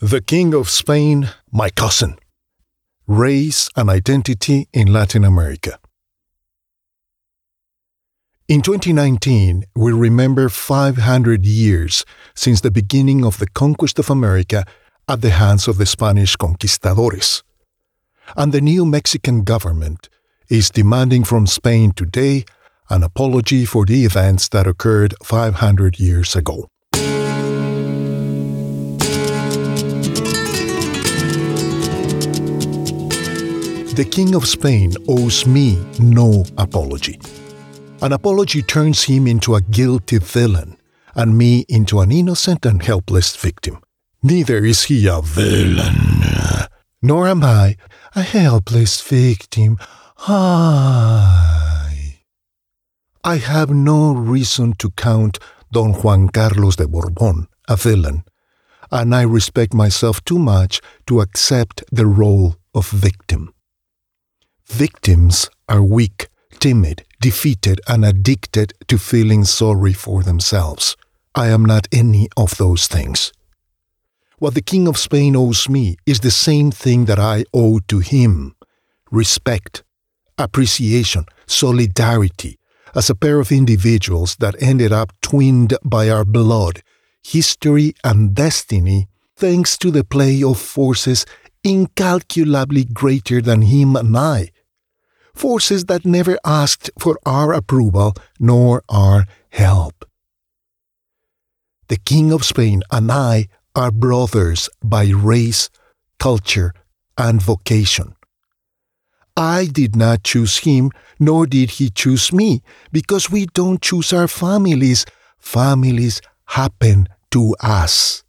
The King of Spain, my cousin. Race and identity in Latin America. In 2019, we remember 500 years since the beginning of the conquest of America at the hands of the Spanish conquistadores. And the new Mexican government is demanding from Spain today an apology for the events that occurred 500 years ago. The King of Spain owes me no apology. An apology turns him into a guilty villain and me into an innocent and helpless victim. Neither is he a villain, nor am I a helpless victim. I. I have no reason to count Don Juan Carlos de Bourbon a villain, and I respect myself too much to accept the role of victim. Victims are weak, timid, defeated, and addicted to feeling sorry for themselves. I am not any of those things. What the King of Spain owes me is the same thing that I owe to him respect, appreciation, solidarity, as a pair of individuals that ended up twinned by our blood, history, and destiny, thanks to the play of forces incalculably greater than him and I, forces that never asked for our approval nor our help. The King of Spain and I are brothers by race, culture, and vocation. I did not choose him, nor did he choose me, because we don't choose our families. Families happen to us.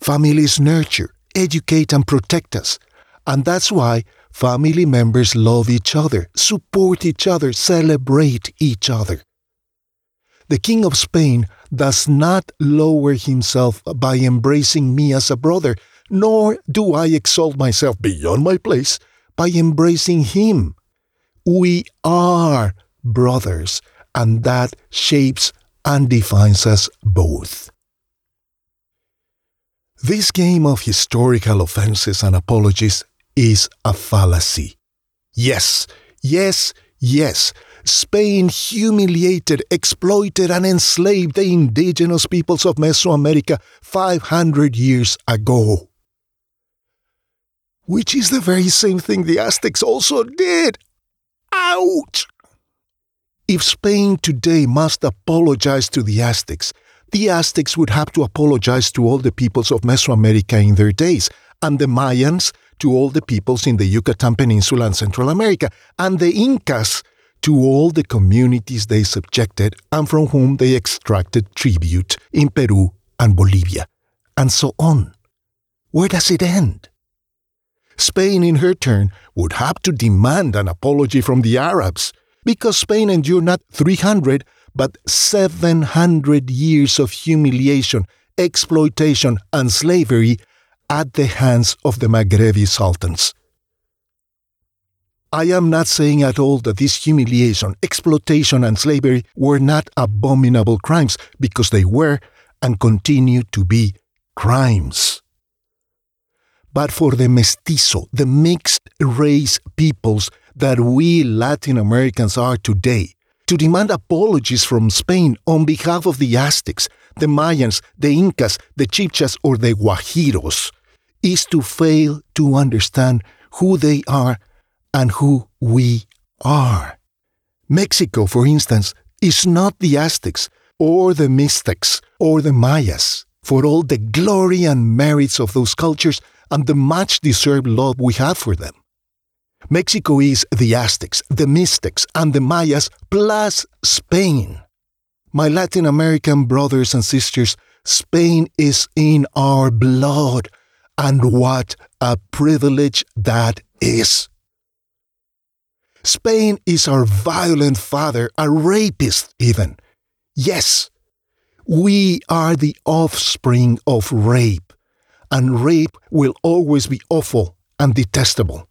Families nurture, educate, and protect us. And that's why Family members love each other, support each other, celebrate each other. The King of Spain does not lower himself by embracing me as a brother, nor do I exalt myself beyond my place by embracing him. We are brothers, and that shapes and defines us both. This game of historical offenses and apologies is a fallacy. Yes, yes, yes. Spain humiliated, exploited, and enslaved the indigenous peoples of Mesoamerica 500 years ago. Which is the very same thing the Aztecs also did. Ouch! If Spain today must apologize to the Aztecs, the Aztecs would have to apologize to all the peoples of Mesoamerica in their days, and the Mayans to all the peoples in the Yucatan Peninsula and Central America, and the Incas to all the communities they subjected and from whom they extracted tribute in Peru and Bolivia, and so on. Where does it end? Spain, in her turn, would have to demand an apology from the Arabs, because Spain endured not 300 but 700 years of humiliation, exploitation, and slavery at the hands of the Maghrebi sultans. I am not saying at all that this humiliation, exploitation, and slavery were not abominable crimes, because they were and continue to be crimes. But for the mestizo, the mixed race peoples that we Latin Americans are today, to demand apologies from Spain on behalf of the Aztecs, the Mayans, the Incas, the Chibchas, or the Guajiros is to fail to understand who they are and who we are. Mexico, for instance, is not the Aztecs or the Mixtecs or the Mayas. For all the glory and merits of those cultures and the much deserved love we have for them. Mexico is the Aztecs, the Mixtecs, and the Mayas plus Spain. My Latin American brothers and sisters, Spain is in our blood, and what a privilege that is. Spain is our violent father, a rapist even. Yes, we are the offspring of rape, and rape will always be awful and detestable.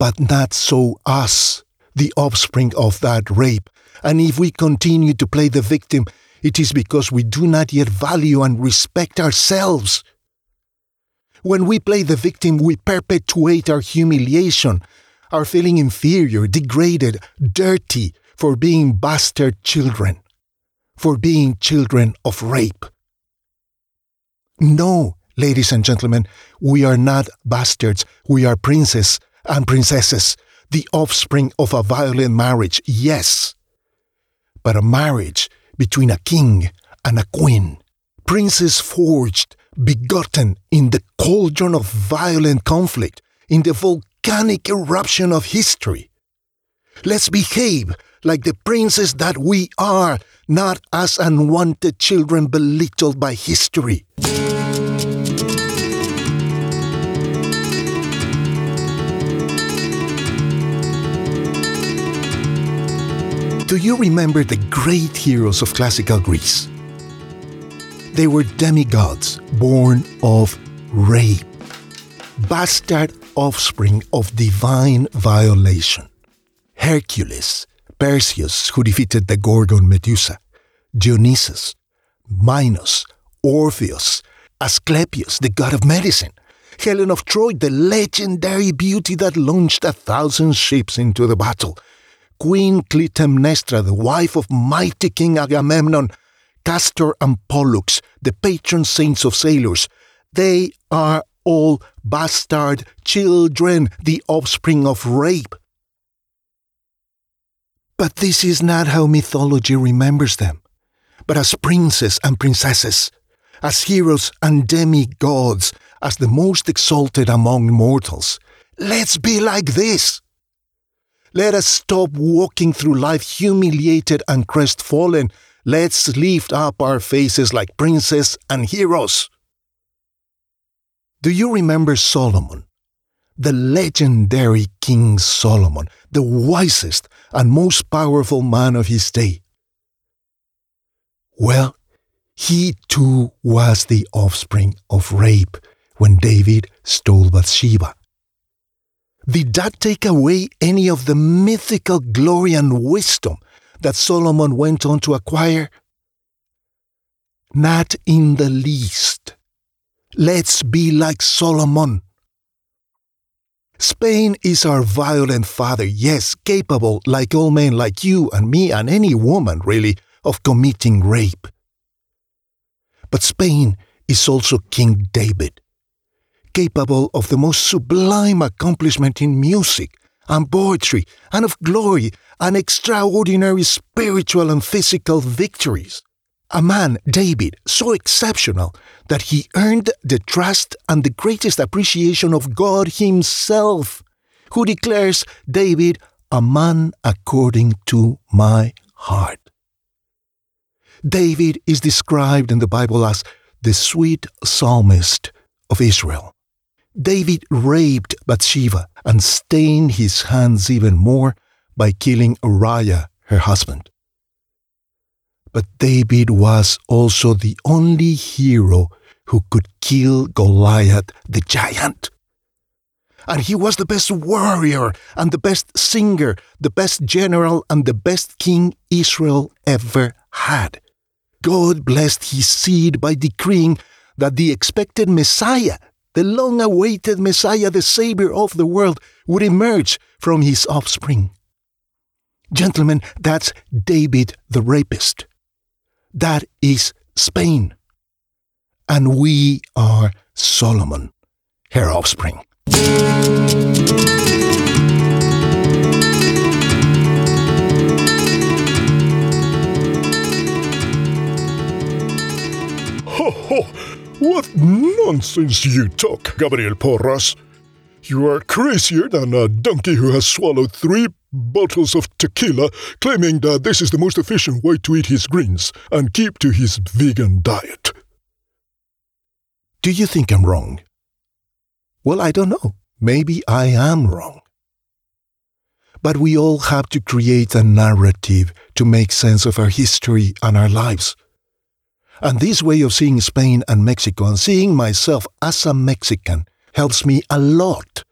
But not so us, the offspring of that rape. And if we continue to play the victim, it is because we do not yet value and respect ourselves. When we play the victim, we perpetuate our humiliation, our feeling inferior, degraded, dirty for being bastard children, for being children of rape. No, ladies and gentlemen, we are not bastards. We are princes and princesses, the offspring of a violent marriage, yes. But a marriage between a king and a queen. Princes forged, begotten in the cauldron of violent conflict, in the volcanic eruption of history. Let's behave like the princes that we are, not as unwanted children belittled by history. Do you remember the great heroes of classical Greece? They were demigods born of rape, bastard offspring of divine violation. Hercules, Perseus, who defeated the Gorgon Medusa, Dionysus, Minos, Orpheus, Asclepius, the god of medicine, Helen of Troy, the legendary beauty that launched a thousand ships into the battle, Queen Clytemnestra, the wife of mighty King Agamemnon, Castor and Pollux, the patron saints of sailors, they are all bastard children, the offspring of rape. But this is not how mythology remembers them, but as princes and princesses, as heroes and demigods, as the most exalted among mortals. Let's be like this. Let us stop walking through life humiliated and crestfallen. Let's lift up our faces like princes and heroes. Do you remember Solomon? The legendary King Solomon, the wisest and most powerful man of his day. Well, he too was the offspring of rape when David stole Bathsheba. Did that take away any of the mythical glory and wisdom that Solomon went on to acquire? Not in the least. Let's be like Solomon. Spain is our violent father, yes, capable, like all men like you and me and any woman, really, of committing rape. But Spain is also King David, capable of the most sublime accomplishment in music and poetry and of glory and extraordinary spiritual and physical victories. A man, David, so exceptional that he earned the trust and the greatest appreciation of God Himself, who declares David a man according to my heart. David is described in the Bible as the sweet psalmist of Israel. David raped Bathsheba and stained his hands even more by killing Uriah, her husband. But David was also the only hero who could kill Goliath the giant. And he was the best warrior and the best singer, the best general and the best king Israel ever had. God blessed his seed by decreeing that the expected Messiah the long awaited Messiah, the Savior of the world, would emerge from his offspring. Gentlemen, that's David the rapist. That is Spain. And we are Solomon, her offspring. Ho, ho. What nonsense you talk, Gabriel Porras! You are crazier than a donkey who has swallowed three bottles of tequila, claiming that this is the most efficient way to eat his greens and keep to his vegan diet. Do you think I'm wrong? Well, I don't know. Maybe I am wrong. But we all have to create a narrative to make sense of our history and our lives. And this way of seeing Spain and Mexico and seeing myself as a Mexican helps me a lot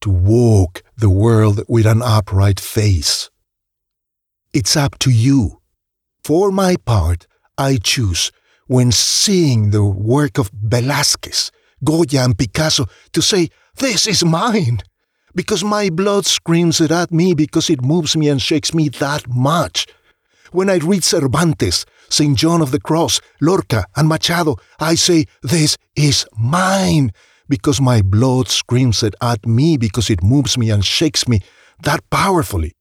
to walk the world with an upright face. It's up to you. For my part, I choose, when seeing the work of Velázquez, Goya, and Picasso to say, This is mine! Because my blood screams it at me because it moves me and shakes me that much. When I read Cervantes, St. John of the Cross, Lorca, and Machado, I say, This is mine! Because my blood screams it at me because it moves me and shakes me that powerfully.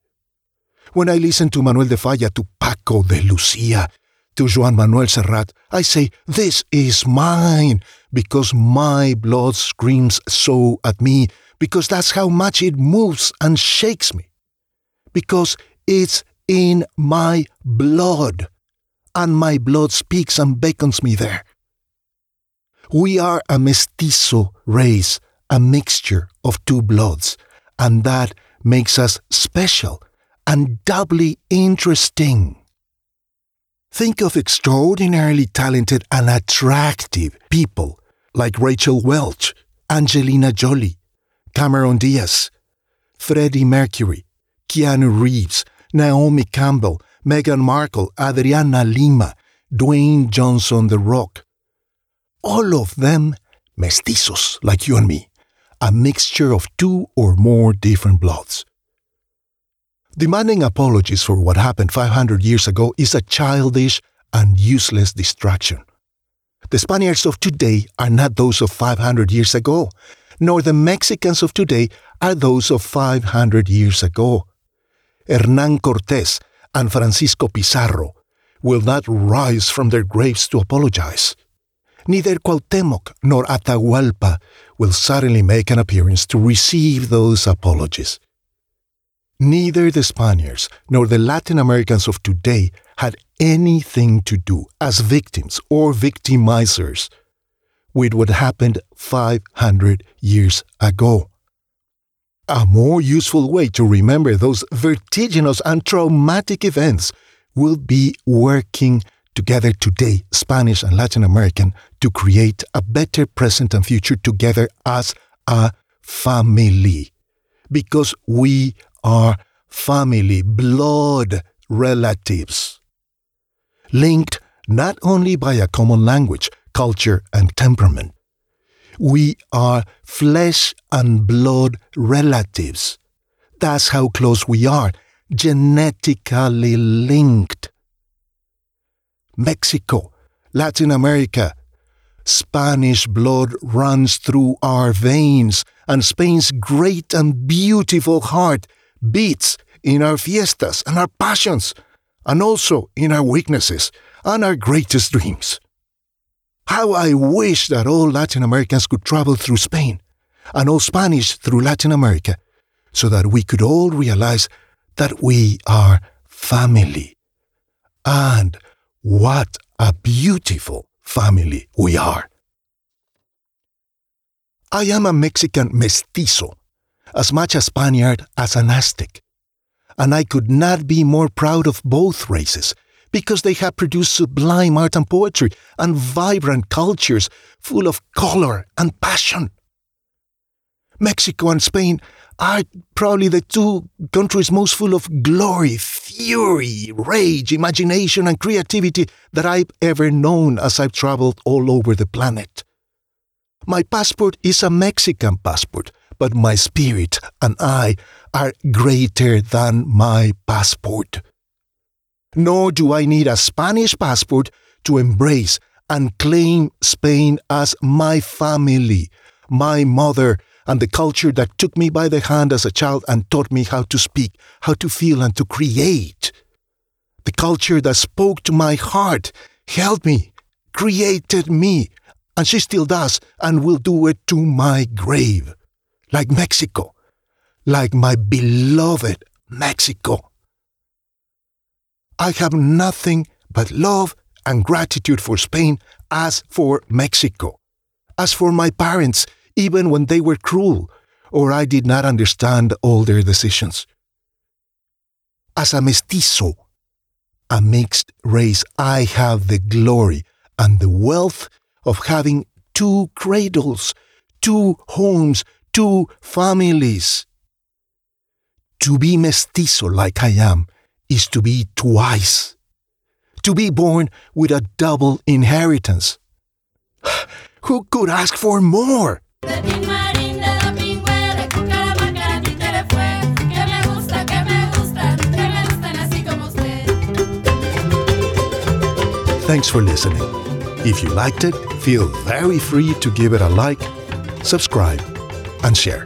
When I listen to Manuel de Falla, to Paco de Lucia, to Joan Manuel Serrat, I say, This is mine, because my blood screams so at me, because that's how much it moves and shakes me. Because it's in my blood, and my blood speaks and beckons me there. We are a mestizo race, a mixture of two bloods, and that makes us special and doubly interesting. Think of extraordinarily talented and attractive people like Rachel Welch, Angelina Jolie, Cameron Diaz, Freddie Mercury, Keanu Reeves, Naomi Campbell, Meghan Markle, Adriana Lima, Dwayne Johnson The Rock. All of them mestizos like you and me, a mixture of two or more different bloods. Demanding apologies for what happened 500 years ago is a childish and useless distraction. The Spaniards of today are not those of 500 years ago, nor the Mexicans of today are those of 500 years ago. Hernan Cortés and Francisco Pizarro will not rise from their graves to apologize. Neither Cuauhtémoc nor Atahualpa will suddenly make an appearance to receive those apologies. Neither the Spaniards nor the Latin Americans of today had anything to do as victims or victimizers with what happened 500 years ago. A more useful way to remember those vertiginous and traumatic events will be working together today, Spanish and Latin American, to create a better present and future together as a family. Because we are family, blood relatives. Linked not only by a common language, culture, and temperament, we are flesh and blood relatives. That's how close we are, genetically linked. Mexico, Latin America, Spanish blood runs through our veins, and Spain's great and beautiful heart beats in our fiestas and our passions, and also in our weaknesses and our greatest dreams. How I wish that all Latin Americans could travel through Spain and all Spanish through Latin America so that we could all realize that we are family. And what a beautiful family we are. I am a Mexican mestizo, as much a Spaniard as an Aztec. And I could not be more proud of both races because they have produced sublime art and poetry and vibrant cultures full of color and passion. Mexico and Spain are probably the two countries most full of glory, fury, rage, imagination, and creativity that I've ever known as I've traveled all over the planet. My passport is a Mexican passport, but my spirit and I are greater than my passport nor do I need a Spanish passport to embrace and claim Spain as my family, my mother, and the culture that took me by the hand as a child and taught me how to speak, how to feel, and to create. The culture that spoke to my heart, held me, created me, and she still does and will do it to my grave. Like Mexico, like my beloved Mexico. I have nothing but love and gratitude for Spain as for Mexico. As for my parents, even when they were cruel, or I did not understand all their decisions. As a mestizo, a mixed race, I have the glory and the wealth of having two cradles, two homes, two families. To be mestizo like I am is to be twice, to be born with a double inheritance. Who could ask for more? Thanks for listening. If you liked it, feel very free to give it a like, subscribe, and share.